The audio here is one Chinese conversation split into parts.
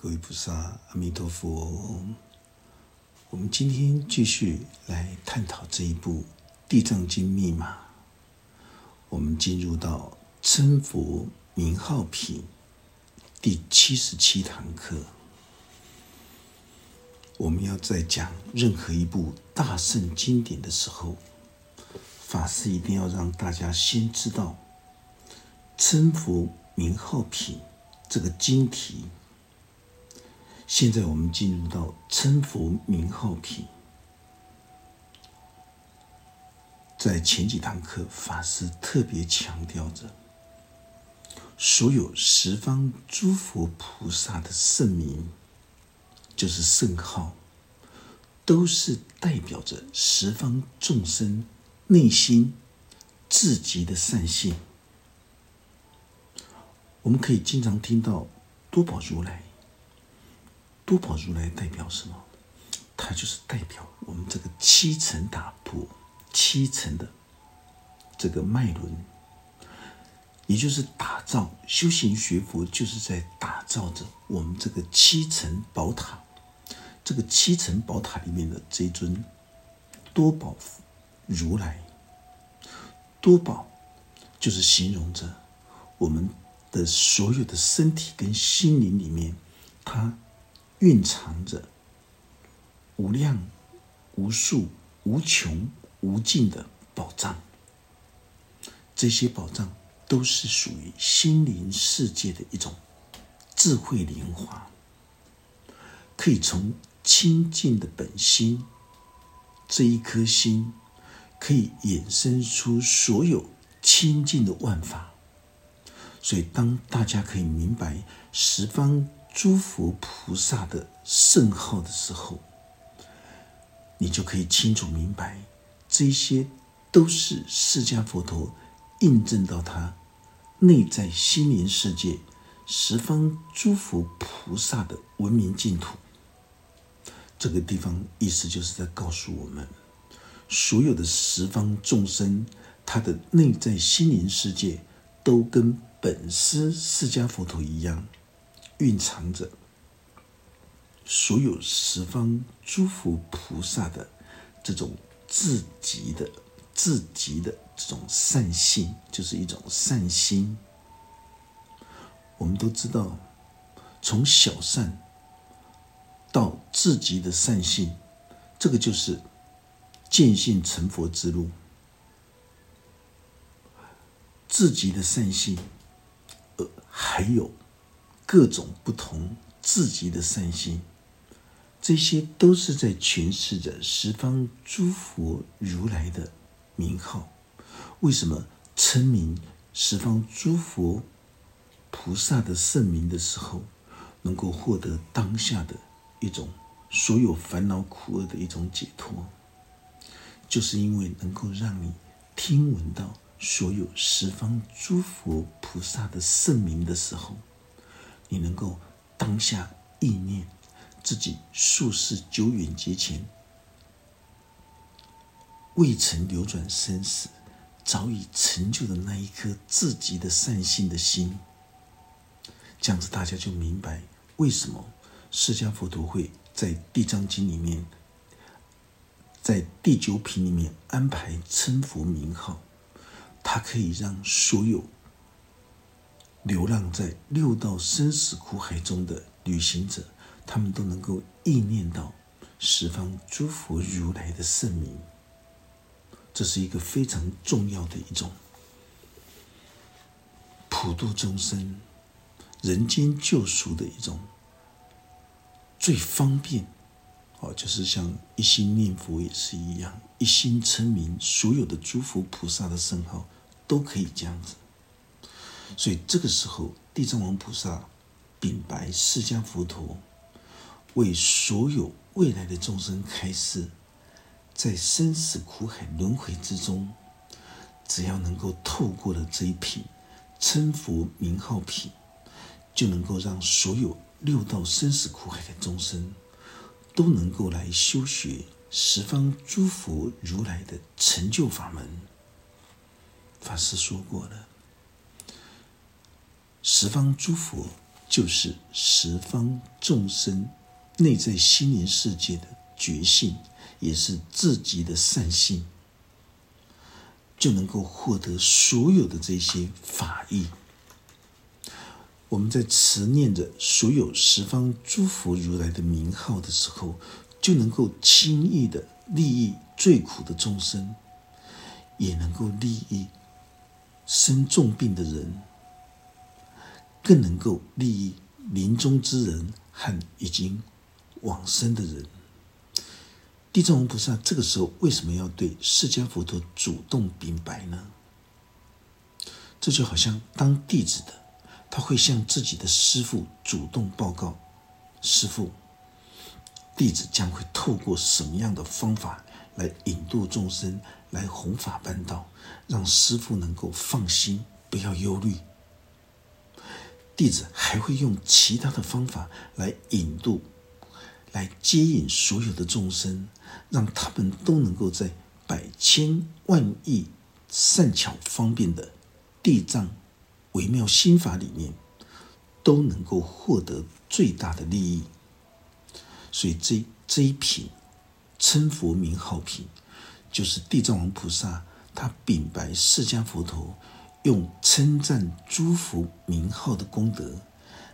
各位菩萨，阿弥陀佛。我们今天继续来探讨这一部《地藏经》密码。我们进入到称佛名号品第七十七堂课。我们要在讲任何一部大圣经典的时候，法师一定要让大家先知道称佛名号品这个经题。现在我们进入到称佛名号品，在前几堂课，法师特别强调着，所有十方诸佛菩萨的圣名，就是圣号，都是代表着十方众生内心至极的善性。我们可以经常听到多宝如来。多宝如来代表什么？它就是代表我们这个七层打破七层的这个脉轮，也就是打造修行学佛，就是在打造着我们这个七层宝塔。这个七层宝塔里面的这尊多宝如来，多宝就是形容着我们的所有的身体跟心灵里面，它。蕴藏着无量、无数、无穷、无尽的宝藏，这些宝藏都是属于心灵世界的一种智慧莲华，可以从清净的本心这一颗心，可以衍生出所有清净的万法。所以，当大家可以明白十方。诸佛菩萨的圣号的时候，你就可以清楚明白，这些都是释迦佛陀印证到他内在心灵世界十方诸佛菩萨的文明净土。这个地方意思就是在告诉我们，所有的十方众生，他的内在心灵世界都跟本师释迦佛陀一样。蕴藏着所有十方诸佛菩萨的这种至极的、至极的这种善性，就是一种善心。我们都知道，从小善到至极的善性，这个就是见性成佛之路。至极的善性，呃，还有。各种不同自己的善心，这些都是在诠释着十方诸佛如来的名号。为什么称名十方诸佛菩萨的圣名的时候，能够获得当下的一种所有烦恼苦厄的一种解脱？就是因为能够让你听闻到所有十方诸佛菩萨的圣名的时候。你能够当下意念自己数世久远劫前未曾流转生死，早已成就的那一颗自己的善心的心，这样子大家就明白为什么释迦佛陀会在《地藏经》里面，在第九品里面安排称佛名号，它可以让所有。流浪在六道生死苦海中的旅行者，他们都能够意念到十方诸佛如来的圣名。这是一个非常重要的一种普度众生、人间救赎的一种最方便。哦，就是像一心念佛也是一样，一心称名，所有的诸佛菩萨的圣号都可以这样子。所以这个时候，地藏王菩萨禀白释迦佛陀，为所有未来的众生开示，在生死苦海轮回之中，只要能够透过了这一品称佛名号品，就能够让所有六道生死苦海的众生，都能够来修学十方诸佛如来的成就法门。法师说过了。十方诸佛就是十方众生内在心灵世界的觉性，也是自己的善性，就能够获得所有的这些法益。我们在持念着所有十方诸佛如来的名号的时候，就能够轻易的利益最苦的众生，也能够利益生重病的人。更能够利益临终之人和已经往生的人。地藏王菩萨这个时候为什么要对释迦佛陀主动禀白呢？这就好像当弟子的，他会向自己的师父主动报告：师父，弟子将会透过什么样的方法来引渡众生，来弘法办道，让师父能够放心，不要忧虑。弟子还会用其他的方法来引渡、来接引所有的众生，让他们都能够在百千万亿善巧方便的地藏微妙心法里面，都能够获得最大的利益。所以这这一品称佛名号品，就是地藏王菩萨他禀白释迦佛陀。用称赞诸佛名号的功德，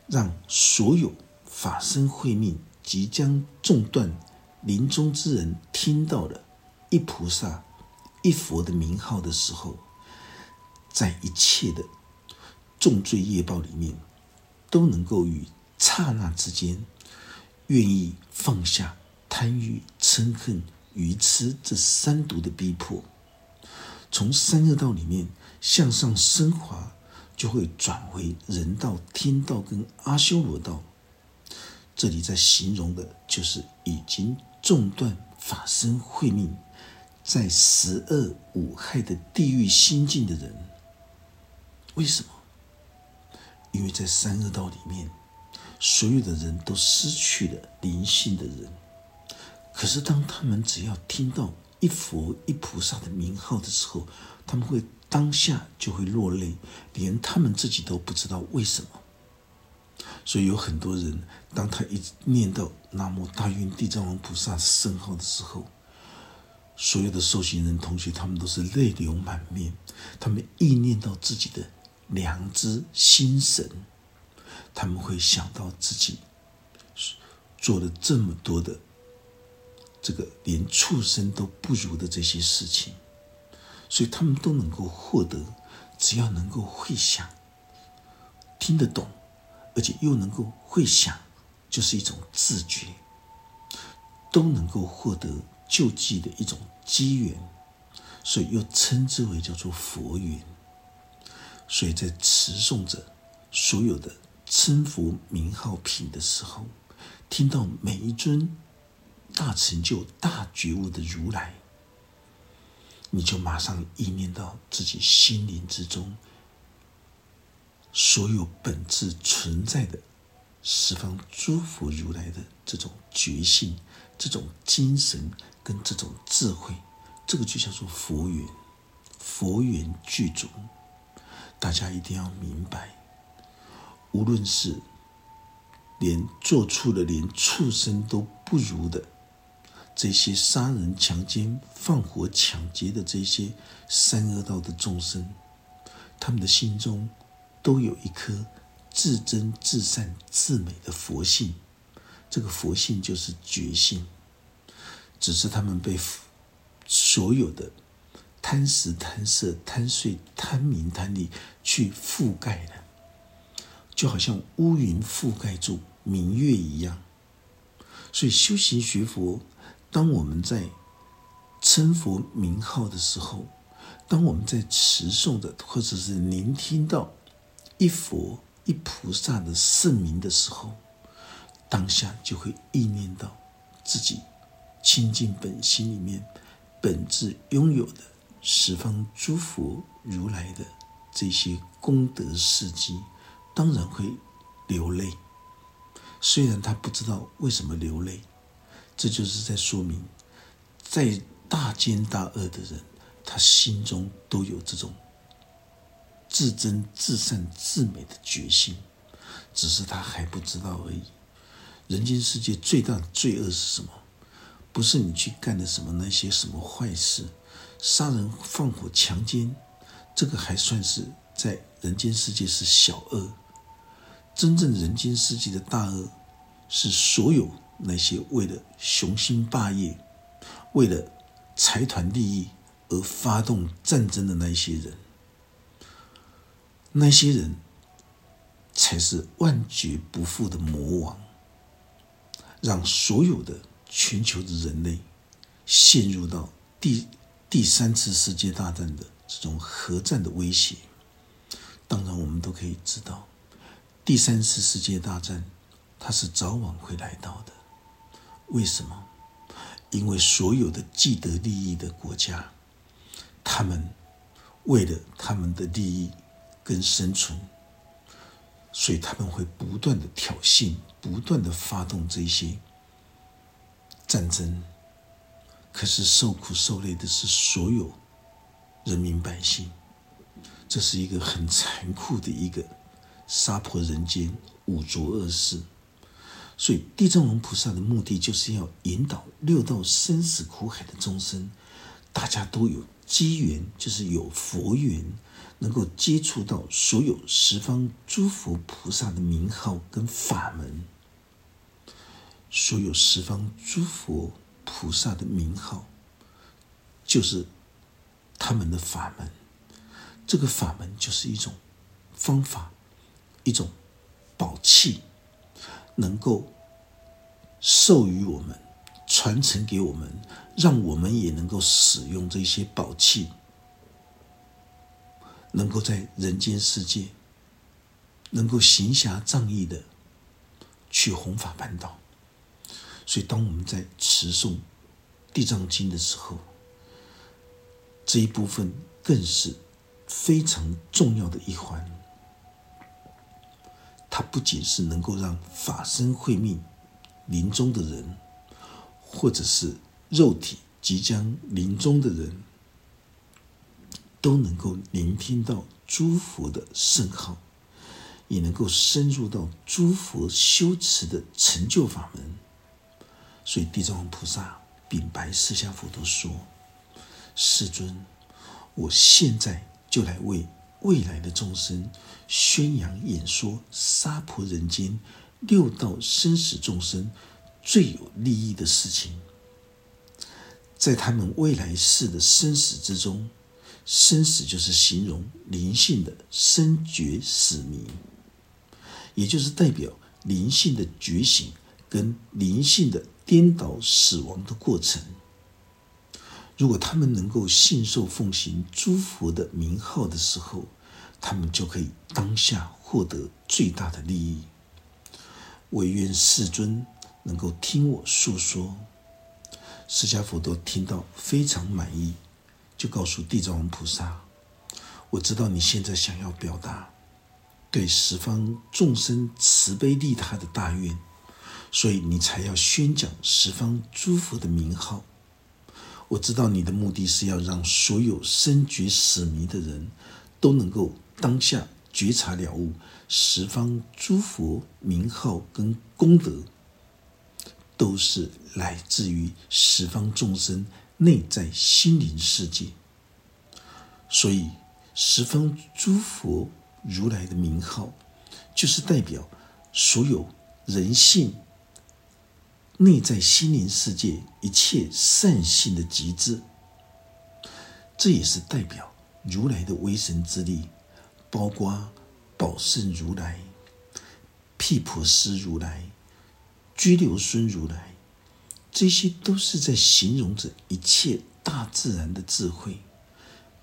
让所有法身慧命即将中断临终之人听到了一菩萨、一佛的名号的时候，在一切的重罪业报里面，都能够于刹那之间，愿意放下贪欲、嗔恨、愚痴这三毒的逼迫，从三恶道里面。向上升华，就会转回人道、天道跟阿修罗道。这里在形容的就是已经中断法身慧命，在十恶五害的地狱心境的人。为什么？因为在三恶道里面，所有的人都失去了灵性的人。可是当他们只要听到一佛一菩萨的名号的时候，他们会。当下就会落泪，连他们自己都不知道为什么。所以有很多人，当他一念到南无大愿地藏王菩萨圣号的时候，所有的受刑人同学，他们都是泪流满面。他们意念到自己的良知心神，他们会想到自己做了这么多的这个连畜生都不如的这些事情。所以他们都能够获得，只要能够会想、听得懂，而且又能够会想，就是一种自觉，都能够获得救济的一种机缘，所以又称之为叫做佛缘。所以在持诵着所有的称佛名号品的时候，听到每一尊大成就、大觉悟的如来。你就马上意念到自己心灵之中所有本质存在的十方诸佛如来的这种觉性、这种精神跟这种智慧，这个就叫做佛缘。佛缘具足，大家一定要明白。无论是连做出的连畜生都不如的。这些杀人、强奸、放火、抢劫的这些三恶道的众生，他们的心中都有一颗至真、至善、至美的佛性。这个佛性就是觉性，只是他们被所有的贪食、贪色、贪睡、贪名、贪利去覆盖了，就好像乌云覆盖住明月一样。所以修行学佛。当我们在称佛名号的时候，当我们在持诵的或者是聆听到一佛一菩萨的圣名的时候，当下就会意念到自己清净本心里面本质拥有的十方诸佛如来的这些功德事迹，当然会流泪。虽然他不知道为什么流泪。这就是在说明，在大奸大恶的人，他心中都有这种至真、至善、至美的决心。只是他还不知道而已。人间世界最大的罪恶是什么？不是你去干的什么那些什么坏事，杀人放火强奸，这个还算是在人间世界是小恶。真正人间世界的大恶，是所有那些为了雄心霸业、为了财团利益而发动战争的那些人。那些人才是万劫不复的魔王，让所有的全球的人类陷入到第第三次世界大战的这种核战的威胁。当然，我们都可以知道。第三次世界大战，它是早晚会来到的。为什么？因为所有的既得利益的国家，他们为了他们的利益跟生存，所以他们会不断的挑衅，不断的发动这些战争。可是受苦受累的是所有人民百姓，这是一个很残酷的一个。杀破人间五浊恶世，所以地藏王菩萨的目的就是要引导六道生死苦海的众生，大家都有机缘，就是有佛缘，能够接触到所有十方诸佛菩萨的名号跟法门，所有十方诸佛菩萨的名号，就是他们的法门。这个法门就是一种方法。一种宝器，能够授予我们、传承给我们，让我们也能够使用这些宝器，能够在人间世界，能够行侠仗义的去弘法办道。所以，当我们在持诵《地藏经》的时候，这一部分更是非常重要的一环。它不仅是能够让法身慧命临终的人，或者是肉体即将临终的人，都能够聆听到诸佛的圣号，也能够深入到诸佛修持的成就法门。所以地藏王菩萨禀白释迦佛陀说：“世尊，我现在就来为。”未来的众生宣扬演说杀婆人间六道生死众生最有利益的事情，在他们未来世的生死之中，生死就是形容灵性的生觉死明，也就是代表灵性的觉醒跟灵性的颠倒死亡的过程。如果他们能够信受奉行诸佛的名号的时候，他们就可以当下获得最大的利益。唯愿世尊能够听我诉说。释迦佛陀听到非常满意，就告诉地藏王菩萨：“我知道你现在想要表达对十方众生慈悲利他的大愿，所以你才要宣讲十方诸佛的名号。”我知道你的目的是要让所有深觉死迷的人都能够当下觉察了悟十方诸佛名号跟功德，都是来自于十方众生内在心灵世界。所以，十方诸佛如来的名号，就是代表所有人性。内在心灵世界一切善性的极致，这也是代表如来的威神之力，包括宝圣如来、毗婆尸如来、居留孙如来，这些都是在形容着一切大自然的智慧，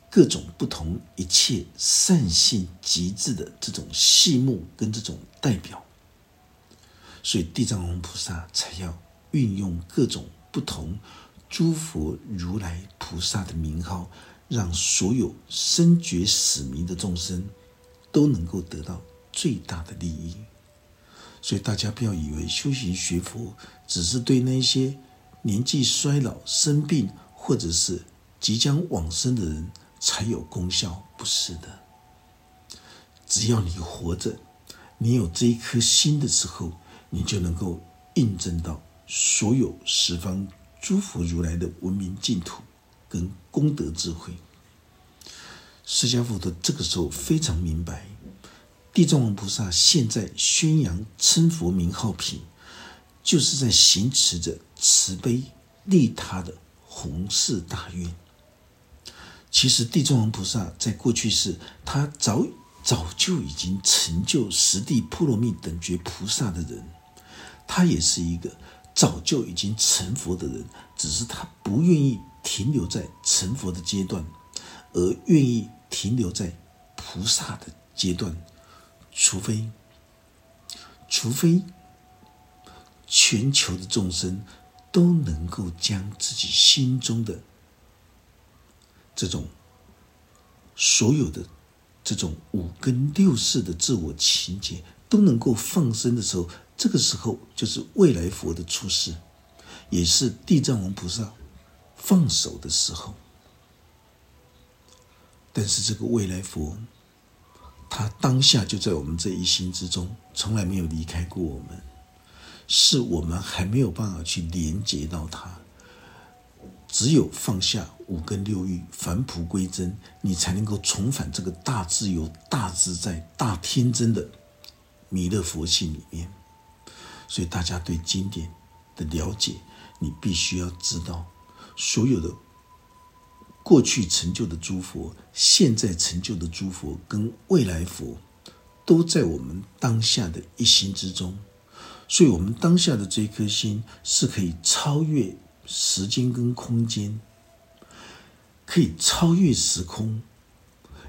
各种不同一切善性极致的这种细目跟这种代表。所以地藏王菩萨才要运用各种不同诸佛如来菩萨的名号，让所有深觉死迷的众生都能够得到最大的利益。所以大家不要以为修行学佛只是对那些年纪衰老、生病或者是即将往生的人才有功效，不是的。只要你活着。你有这一颗心的时候，你就能够印证到所有十方诸佛如来的文明净土跟功德智慧。释迦佛陀这个时候非常明白，地藏王菩萨现在宣扬称佛名号品，就是在行持着慈悲利他的弘誓大愿。其实地藏王菩萨在过去世，他早早就已经成就十地波罗蜜等觉菩萨的人，他也是一个早就已经成佛的人，只是他不愿意停留在成佛的阶段，而愿意停留在菩萨的阶段，除非，除非全球的众生都能够将自己心中的。这种所有的这种五根六识的自我情节都能够放生的时候，这个时候就是未来佛的出世，也是地藏王菩萨放手的时候。但是这个未来佛，他当下就在我们这一心之中，从来没有离开过我们，是我们还没有办法去连接到他。只有放下五根六欲，返璞归真，你才能够重返这个大自由、大自在、大天真的弥勒佛性里面。所以，大家对经典的了解，你必须要知道，所有的过去成就的诸佛，现在成就的诸佛，跟未来佛，都在我们当下的一心之中。所以，我们当下的这颗心是可以超越。时间跟空间可以超越时空，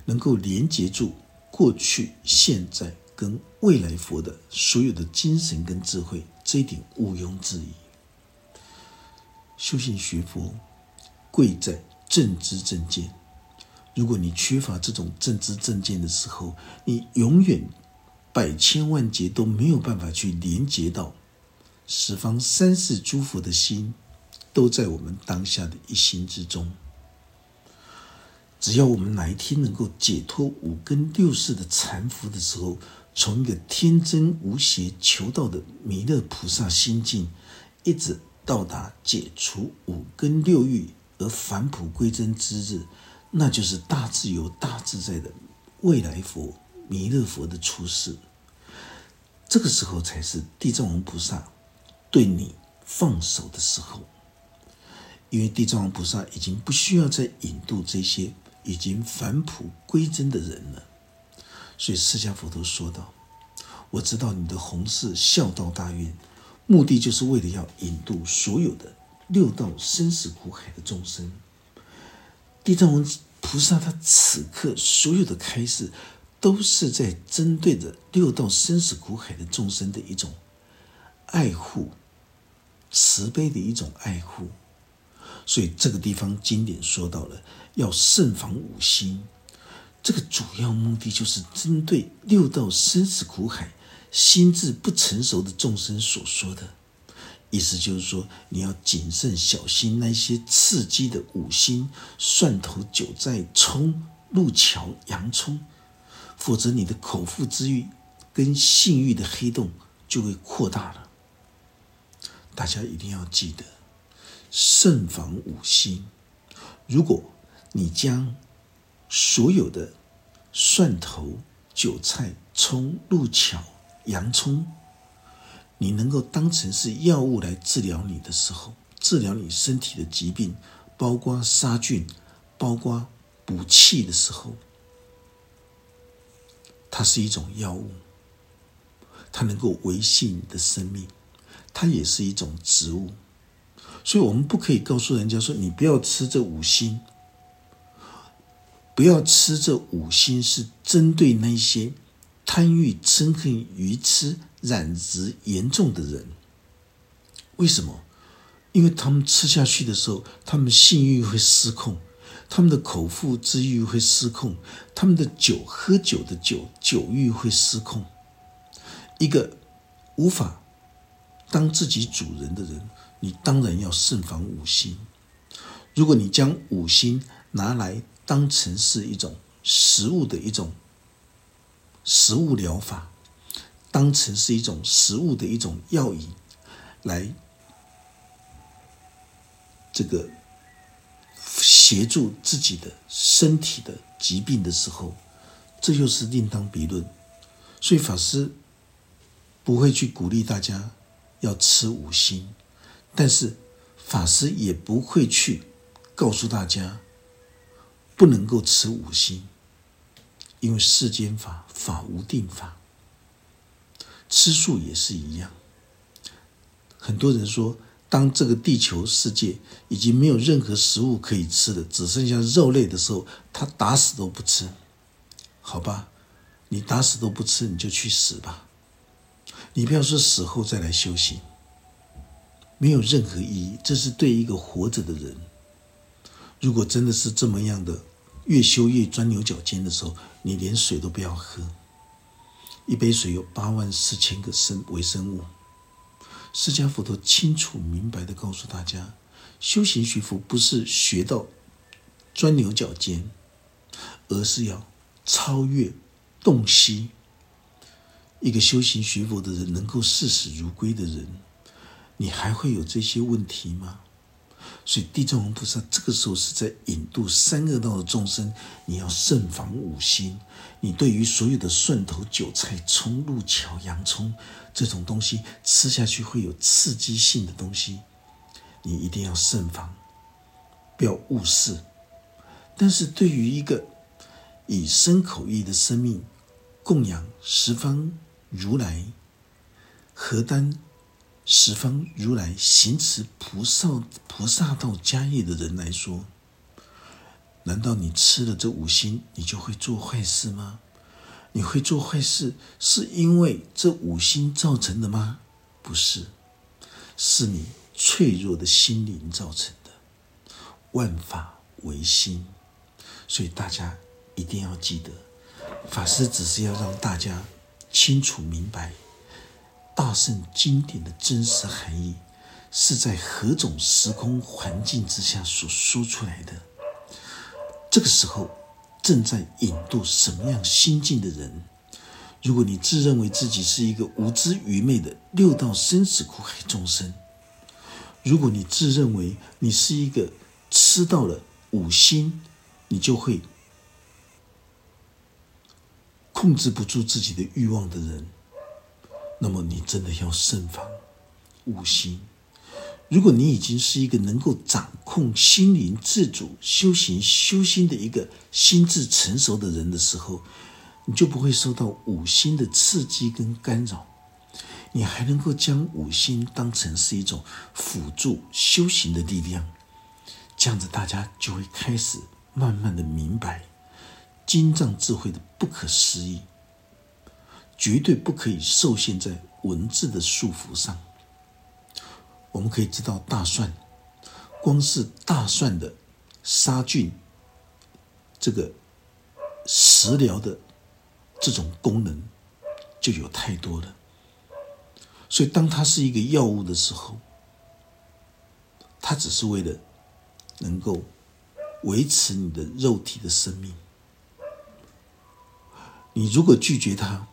能够连接住过去、现在跟未来佛的所有的精神跟智慧，这一点毋庸置疑。修行学佛，贵在正知正见。如果你缺乏这种正知正见的时候，你永远百千万劫都没有办法去连接到十方三世诸佛的心。都在我们当下的一心之中。只要我们哪一天能够解脱五根六识的缠缚的时候，从一个天真无邪求道的弥勒菩萨心境，一直到达解除五根六欲而返璞归真之日，那就是大自由、大自在的未来佛弥勒佛的出世。这个时候才是地藏王菩萨对你放手的时候。因为地藏王菩萨已经不需要再引渡这些已经返璞归真的人了，所以释迦佛陀说道：“我知道你的弘誓孝道大愿，目的就是为了要引渡所有的六道生死苦海的众生。地藏王菩萨他此刻所有的开示，都是在针对着六道生死苦海的众生的一种爱护、慈悲的一种爱护。”所以这个地方经典说到了要慎防五心，这个主要目的就是针对六道生死苦海心智不成熟的众生所说的，意思就是说你要谨慎小心那些刺激的五心蒜头、韭菜、葱、路桥、洋葱，否则你的口腹之欲跟性欲的黑洞就会扩大了。大家一定要记得。慎防五心。如果你将所有的蒜头、韭菜、葱、路巧、洋葱，你能够当成是药物来治疗你的时候，治疗你身体的疾病，包括杀菌、包括补气的时候，它是一种药物，它能够维系你的生命，它也是一种植物。所以，我们不可以告诉人家说：“你不要吃这五星，不要吃这五星，是针对那些贪欲、嗔恨、愚痴、染执严重的人。为什么？因为他们吃下去的时候，他们性欲会失控，他们的口腹之欲会失控，他们的酒喝酒的酒酒欲会失控。一个无法当自己主人的人。”你当然要慎防五心。如果你将五心拿来当成是一种食物的一种食物疗法，当成是一种食物的一种药引，来这个协助自己的身体的疾病的时候，这又是另当别论。所以法师不会去鼓励大家要吃五辛，但是法师也不会去告诉大家不能够吃五辛。因为世间法法无定法，吃素也是一样。很多人说，当这个地球世界已经没有任何食物可以吃的，只剩下肉类的时候，他打死都不吃。好吧，你打死都不吃，你就去死吧。你不要说死后再来修行，没有任何意义。这是对一个活着的人，如果真的是这么样的。越修越钻牛角尖的时候，你连水都不要喝。一杯水有八万四千个生微生物。释迦佛陀清楚明白的告诉大家，修行学佛不是学到钻牛角尖，而是要超越洞悉。一个修行学佛的人，能够视死如归的人，你还会有这些问题吗？所以地藏王菩萨这个时候是在引渡三恶道的众生，你要慎防五心。你对于所有的蒜头、韭菜、葱、路桥、洋葱这种东西吃下去会有刺激性的东西，你一定要慎防，不要误事。但是对于一个以身口意的生命供养十方如来，何单？十方如来行持菩萨菩萨道家业的人来说，难道你吃了这五星，你就会做坏事吗？你会做坏事，是因为这五星造成的吗？不是，是你脆弱的心灵造成的。万法唯心，所以大家一定要记得，法师只是要让大家清楚明白。大圣经典的真实含义是在何种时空环境之下所说出来的？这个时候正在引渡什么样心境的人？如果你自认为自己是一个无知愚昧的六道生死苦海众生，如果你自认为你是一个吃到了五心，你就会控制不住自己的欲望的人。那么你真的要慎防五心。如果你已经是一个能够掌控心灵自主修行修心的一个心智成熟的人的时候，你就不会受到五心的刺激跟干扰，你还能够将五心当成是一种辅助修行的力量。这样子，大家就会开始慢慢的明白金藏智慧的不可思议。绝对不可以受限在文字的束缚上。我们可以知道，大蒜，光是大蒜的杀菌、这个食疗的这种功能就有太多了。所以，当它是一个药物的时候，它只是为了能够维持你的肉体的生命。你如果拒绝它，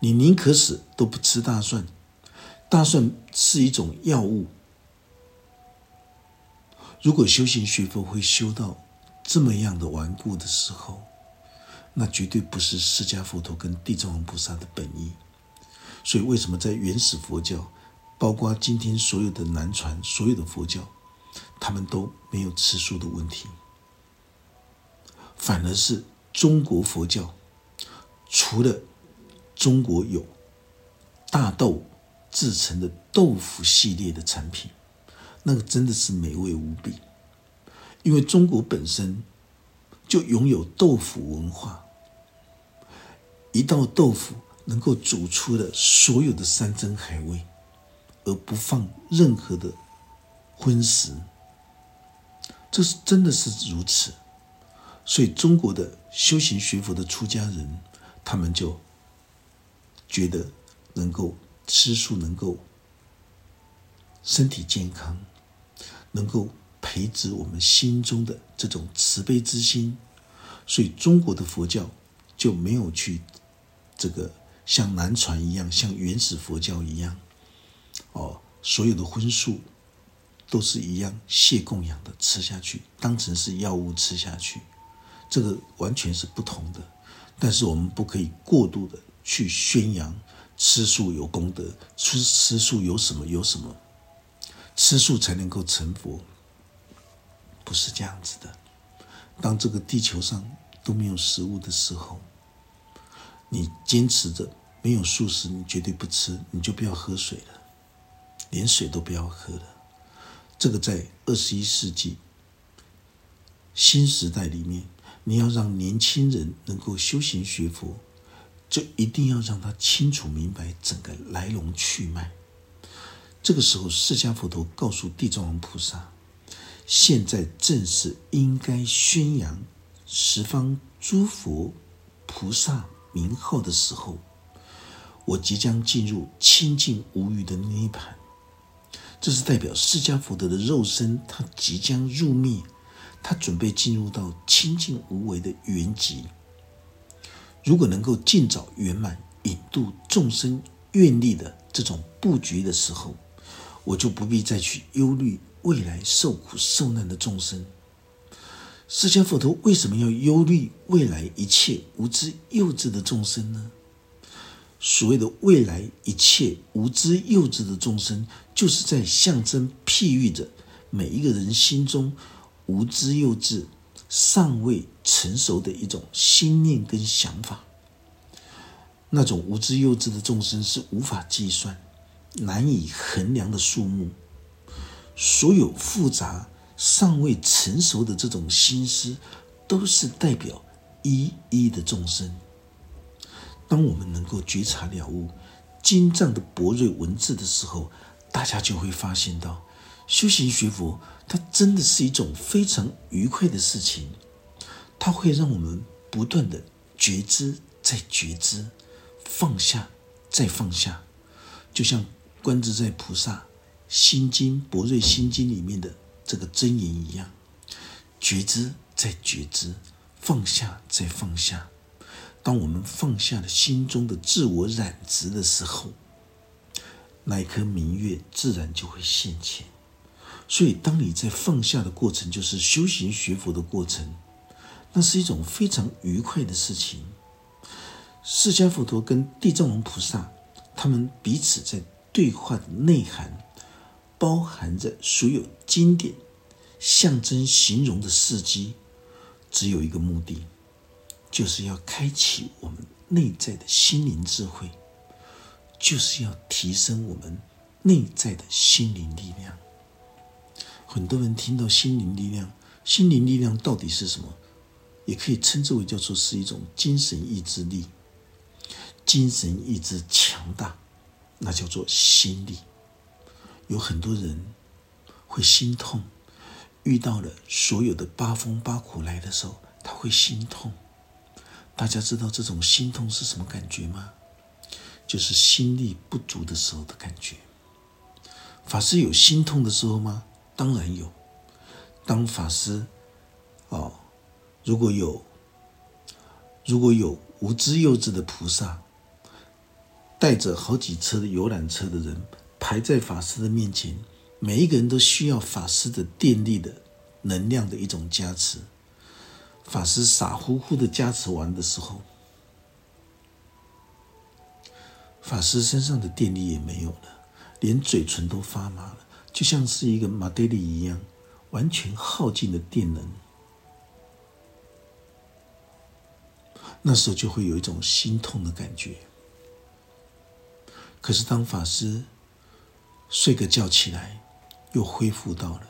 你宁可死都不吃大蒜，大蒜是一种药物。如果修行学佛会修到这么样的顽固的时候，那绝对不是释迦佛陀跟地藏王菩萨的本意。所以，为什么在原始佛教，包括今天所有的南传所有的佛教，他们都没有吃素的问题，反而是中国佛教除了。中国有大豆制成的豆腐系列的产品，那个真的是美味无比。因为中国本身就拥有豆腐文化，一道豆腐能够煮出的所有的山珍海味，而不放任何的荤食，这是真的是如此。所以中国的修行学佛的出家人，他们就。觉得能够吃素，能够身体健康，能够培植我们心中的这种慈悲之心，所以中国的佛教就没有去这个像南传一样，像原始佛教一样，哦，所有的荤素都是一样，谢供养的吃下去，当成是药物吃下去，这个完全是不同的。但是我们不可以过度的去宣扬吃素有功德，吃吃素有什么有什么，吃素才能够成佛，不是这样子的。当这个地球上都没有食物的时候，你坚持着没有素食，你绝对不吃，你就不要喝水了，连水都不要喝了。这个在二十一世纪新时代里面，你要让年轻人能够修行学佛，就一定要让他清楚明白整个来龙去脉。这个时候，释迦佛陀告诉地藏王菩萨。现在正是应该宣扬十方诸佛菩萨名号的时候。我即将进入清净无余的涅槃，这是代表释迦佛陀的肉身，他即将入灭，他准备进入到清净无为的圆寂。如果能够尽早圆满引渡众生愿力的这种布局的时候，我就不必再去忧虑。未来受苦受难的众生，释迦佛陀为什么要忧虑未来一切无知幼稚的众生呢？所谓的未来一切无知幼稚的众生，就是在象征譬喻着每一个人心中无知幼稚、尚未成熟的一种心念跟想法。那种无知幼稚的众生是无法计算、难以衡量的数目。所有复杂、尚未成熟的这种心思，都是代表一一的众生。当我们能够觉察了悟经藏的博瑞文字的时候，大家就会发现到，修行学佛，它真的是一种非常愉快的事情。它会让我们不断的觉知，再觉知，放下，再放下，就像观自在菩萨。心经博瑞心经里面的这个真言一样，觉知再觉知，放下再放下。当我们放下了心中的自我染执的时候，那一颗明月自然就会现前。所以，当你在放下的过程，就是修行学佛的过程，那是一种非常愉快的事情。释迦佛陀跟地藏王菩萨，他们彼此在对话的内涵。包含着所有经典象征形容的事迹，只有一个目的，就是要开启我们内在的心灵智慧，就是要提升我们内在的心灵力量。很多人听到心灵力量，心灵力量到底是什么？也可以称之为叫做是一种精神意志力，精神意志强大，那叫做心力。有很多人会心痛，遇到了所有的八风八苦来的时候，他会心痛。大家知道这种心痛是什么感觉吗？就是心力不足的时候的感觉。法师有心痛的时候吗？当然有。当法师，哦，如果有，如果有无知幼稚的菩萨，带着好几车的游览车的人。排在法师的面前，每一个人都需要法师的电力的能量的一种加持。法师傻乎乎的加持完的时候，法师身上的电力也没有了，连嘴唇都发麻了，就像是一个马德里一样，完全耗尽了电能。那时候就会有一种心痛的感觉。可是当法师。睡个觉起来，又恢复到了。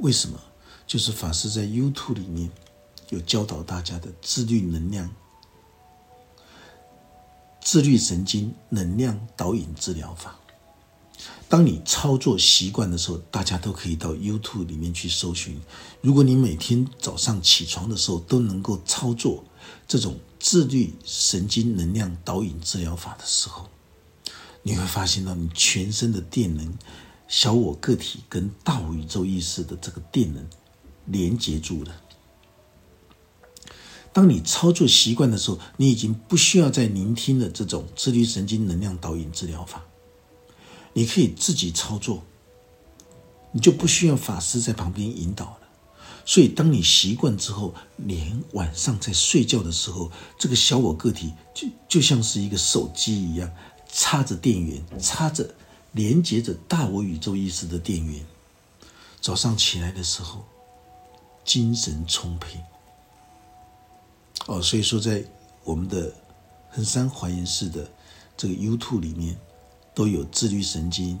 为什么？就是法师在 YouTube 里面有教导大家的自律能量、自律神经能量导引治疗法。当你操作习惯的时候，大家都可以到 YouTube 里面去搜寻。如果你每天早上起床的时候都能够操作这种自律神经能量导引治疗法的时候，你会发现到你全身的电能，小我个体跟大宇宙意识的这个电能连接住了。当你操作习惯的时候，你已经不需要再聆听了这种自律神经能量导引治疗法，你可以自己操作，你就不需要法师在旁边引导了。所以，当你习惯之后，连晚上在睡觉的时候，这个小我个体就就像是一个手机一样，插着电源，插着连接着大我宇宙意识的电源。早上起来的时候，精神充沛。哦，所以说，在我们的衡山华严寺的这个 YouTube 里面，都有自律神经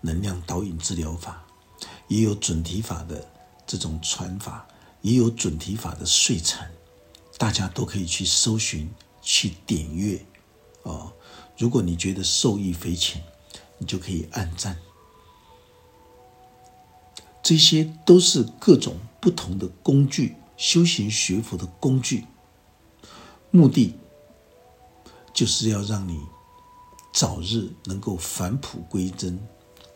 能量导引治疗法，也有准提法的这种传法，也有准提法的睡禅，大家都可以去搜寻、去点阅。哦，如果你觉得受益匪浅，你就可以按赞。这些都是各种不同的工具，修行学佛的工具。目的就是要让你早日能够返璞归真，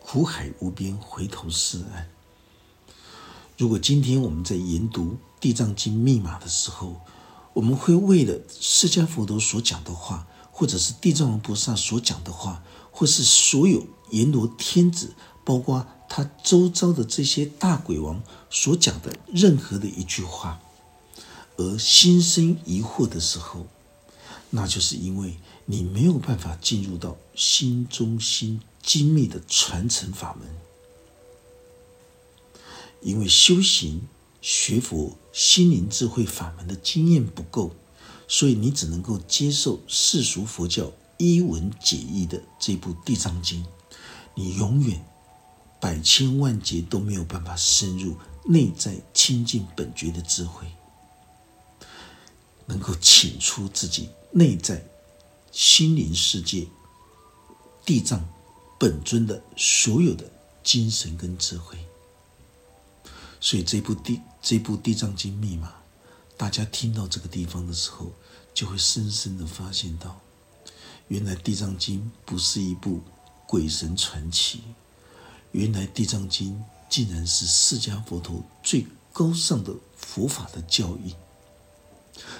苦海无边，回头是岸。如果今天我们在研读《地藏经》密码的时候，我们会为了释迦佛陀所讲的话，或者是地藏王菩萨所讲的话，或是所有阎罗天子，包括他周遭的这些大鬼王所讲的任何的一句话。而心生疑惑的时候，那就是因为你没有办法进入到心中心精密的传承法门，因为修行学佛心灵智慧法门的经验不够，所以你只能够接受世俗佛教一文解义的这部《地藏经》，你永远百千万劫都没有办法深入内在清净本觉的智慧。能够请出自己内在心灵世界地藏本尊的所有的精神跟智慧，所以这部地这部地藏经密码，大家听到这个地方的时候，就会深深的发现到，原来地藏经不是一部鬼神传奇，原来地藏经竟然是释迦佛陀最高尚的佛法的教义。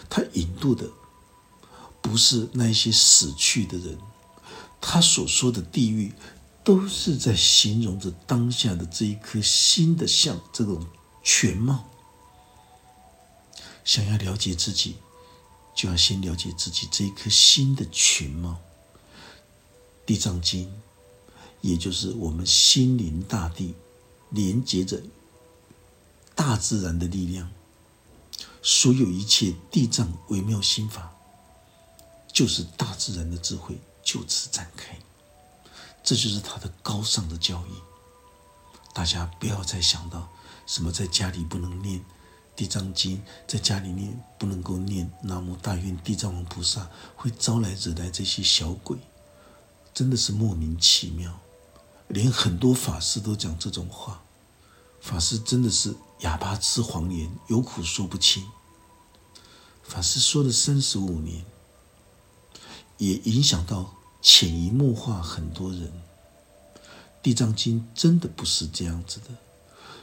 他引渡的不是那些死去的人，他所说的地狱，都是在形容着当下的这一颗心的像这种全貌。想要了解自己，就要先了解自己这一颗心的全貌。地藏经，也就是我们心灵大地连接着大自然的力量。所有一切地藏微妙心法，就是大自然的智慧就此展开，这就是他的高尚的教义。大家不要再想到什么在家里不能念地藏经，在家里念不能够念南无大愿地藏王菩萨，会招来惹来这些小鬼，真的是莫名其妙。连很多法师都讲这种话，法师真的是哑巴吃黄连，有苦说不清。法师说了三十五年，也影响到潜移默化很多人。地藏经真的不是这样子的，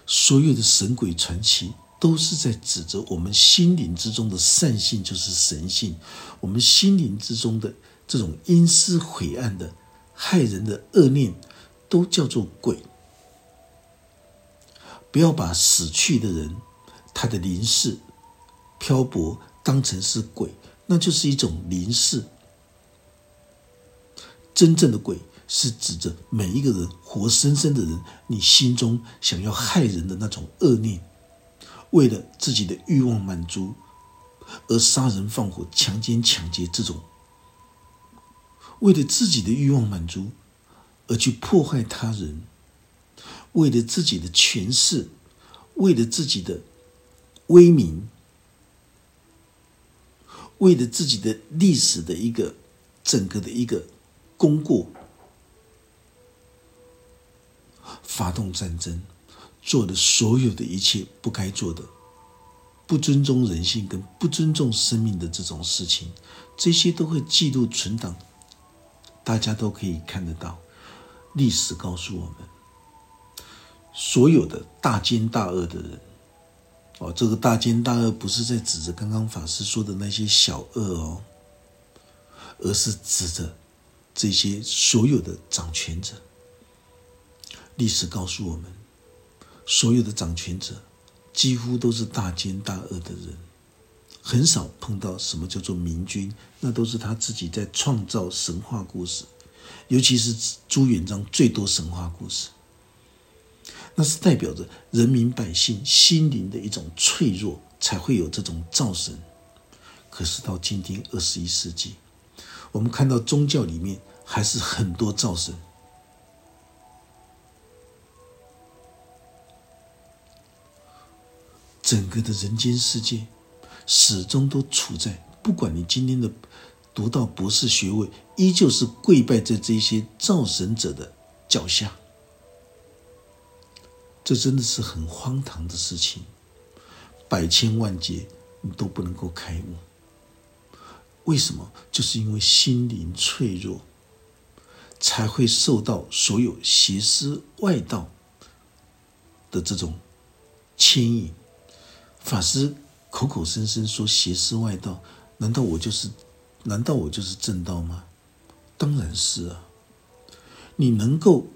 所有的神鬼传奇都是在指责我们心灵之中的善性就是神性，我们心灵之中的这种阴私晦暗的害人的恶念，都叫做鬼。不要把死去的人他的灵视漂泊。当成是鬼，那就是一种灵视。真正的鬼是指着每一个人活生生的人，你心中想要害人的那种恶念，为了自己的欲望满足而杀人放火、强奸抢劫这种，为了自己的欲望满足而去迫害他人，为了自己的权势，为了自己的威名。为了自己的历史的一个整个的一个功过，发动战争，做的所有的一切不该做的、不尊重人性跟不尊重生命的这种事情，这些都会记录存档，大家都可以看得到。历史告诉我们，所有的大奸大恶的人，哦，这个大奸大恶不是在指着刚刚法师说的那些小恶哦，而是指着这些所有的掌权者。历史告诉我们，所有的掌权者几乎都是大奸大恶的人，很少碰到什么叫做明君，那都是他自己在创造神话故事，尤其是朱元璋最多神话故事。那是代表着人民百姓心灵的一种脆弱，才会有这种造神。可是到今天二十一世纪，我们看到宗教里面还是很多造神，整个的人间世界始终都处在，不管你今天的读到博士学位，依旧是跪拜在这些造神者的脚下。这真的是很荒唐的事情，百千万劫你都不能够开悟。为什么？就是因为心灵脆弱，才会受到所有邪思外道的这种牵引。法师口口声声说邪思外道，难道我就是？难道我就是正道吗？当然是啊！你能够。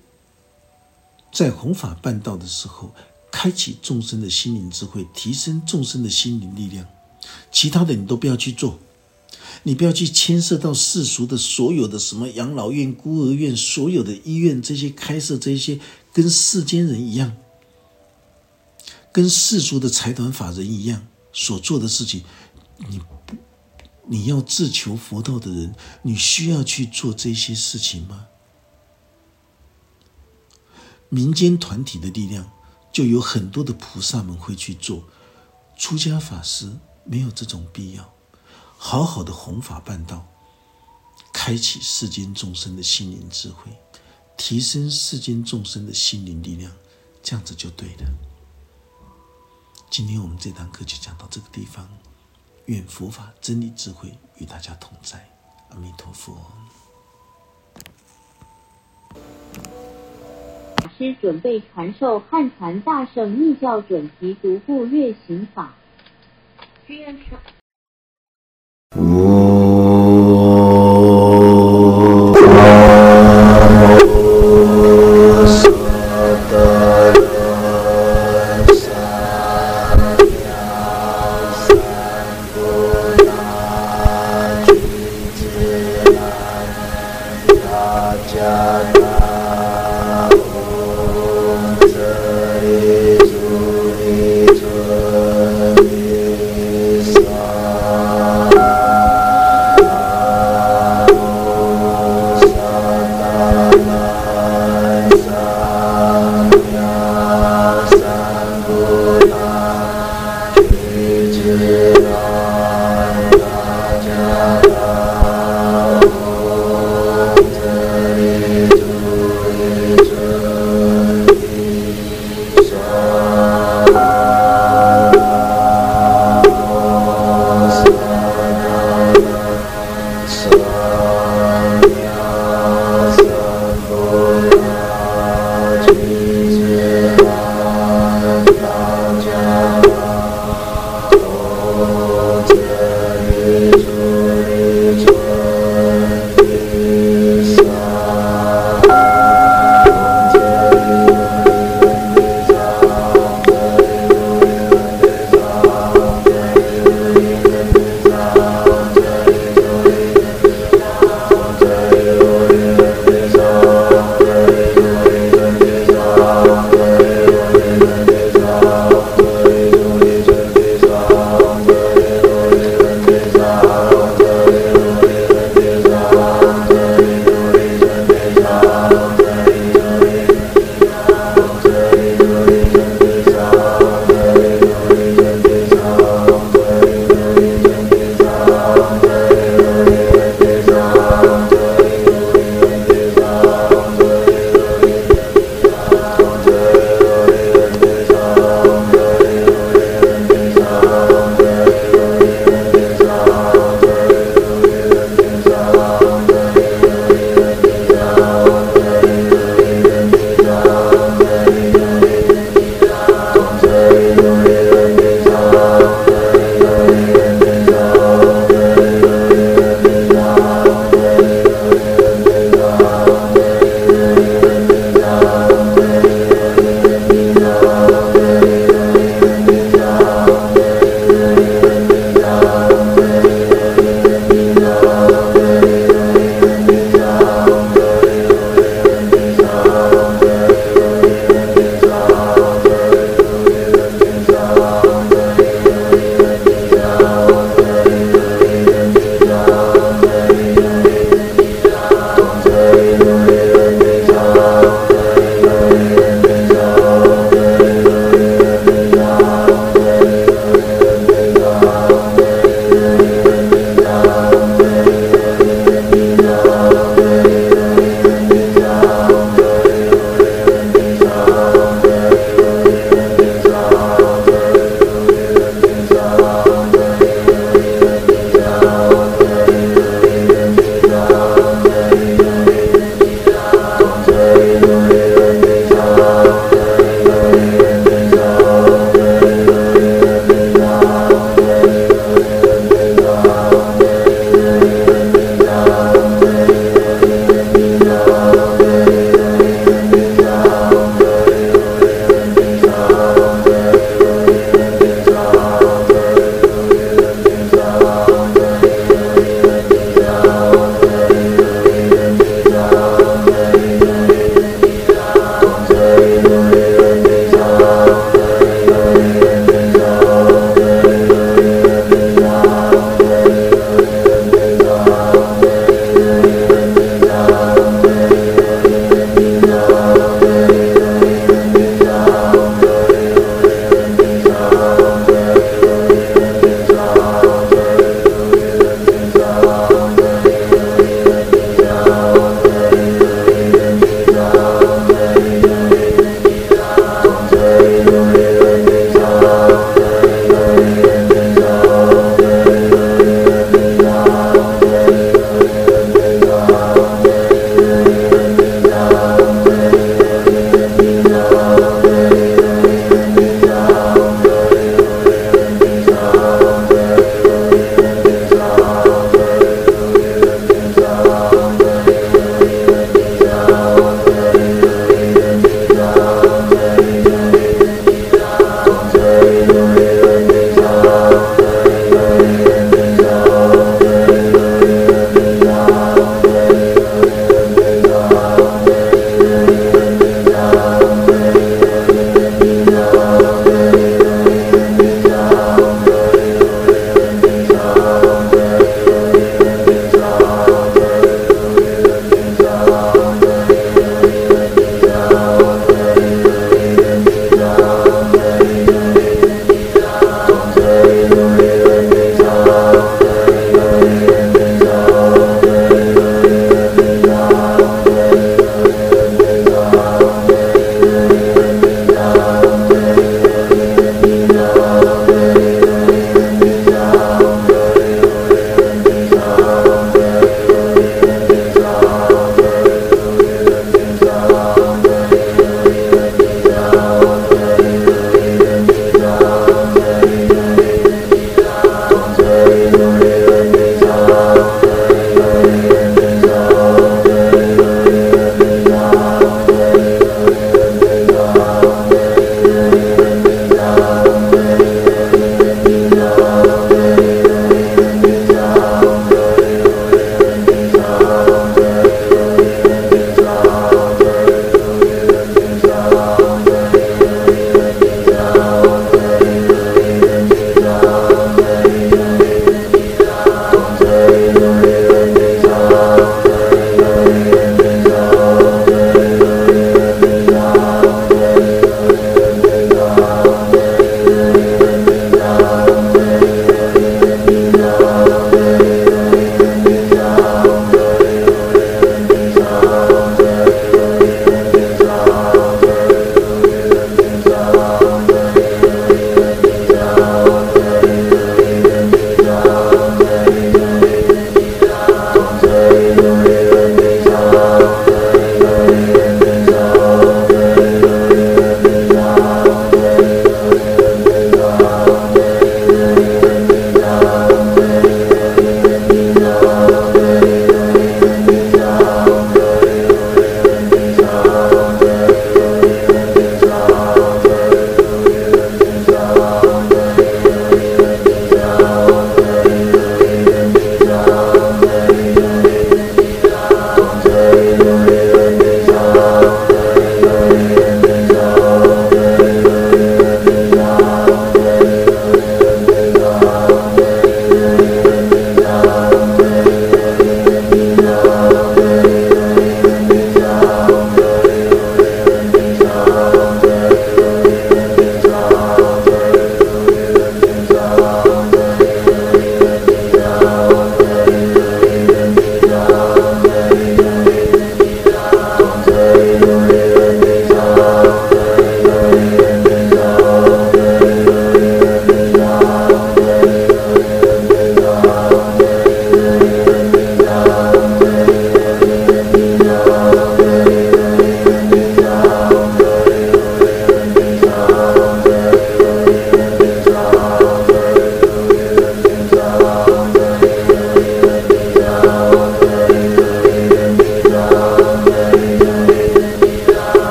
在弘法办道的时候，开启众生的心灵智慧，提升众生的心灵力量。其他的你都不要去做，你不要去牵涉到世俗的所有的什么养老院、孤儿院、所有的医院这些开设这些跟世间人一样，跟世俗的财团法人一样所做的事情。你不，你要自求佛道的人，你需要去做这些事情吗？民间团体的力量，就有很多的菩萨们会去做。出家法师没有这种必要，好好的弘法办道，开启世间众生的心灵智慧，提升世间众生的心灵力量，这样子就对了。今天我们这堂课就讲到这个地方，愿佛法真理智慧与大家同在，阿弥陀佛。师准备传授汉传大圣密教准提独步月行法。Whoa. 자.